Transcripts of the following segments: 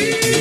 Be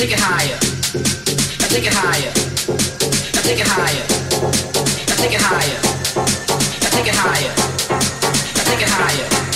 take it higher. I take it higher. I take it higher. I take it higher. I take it higher. I take it higher.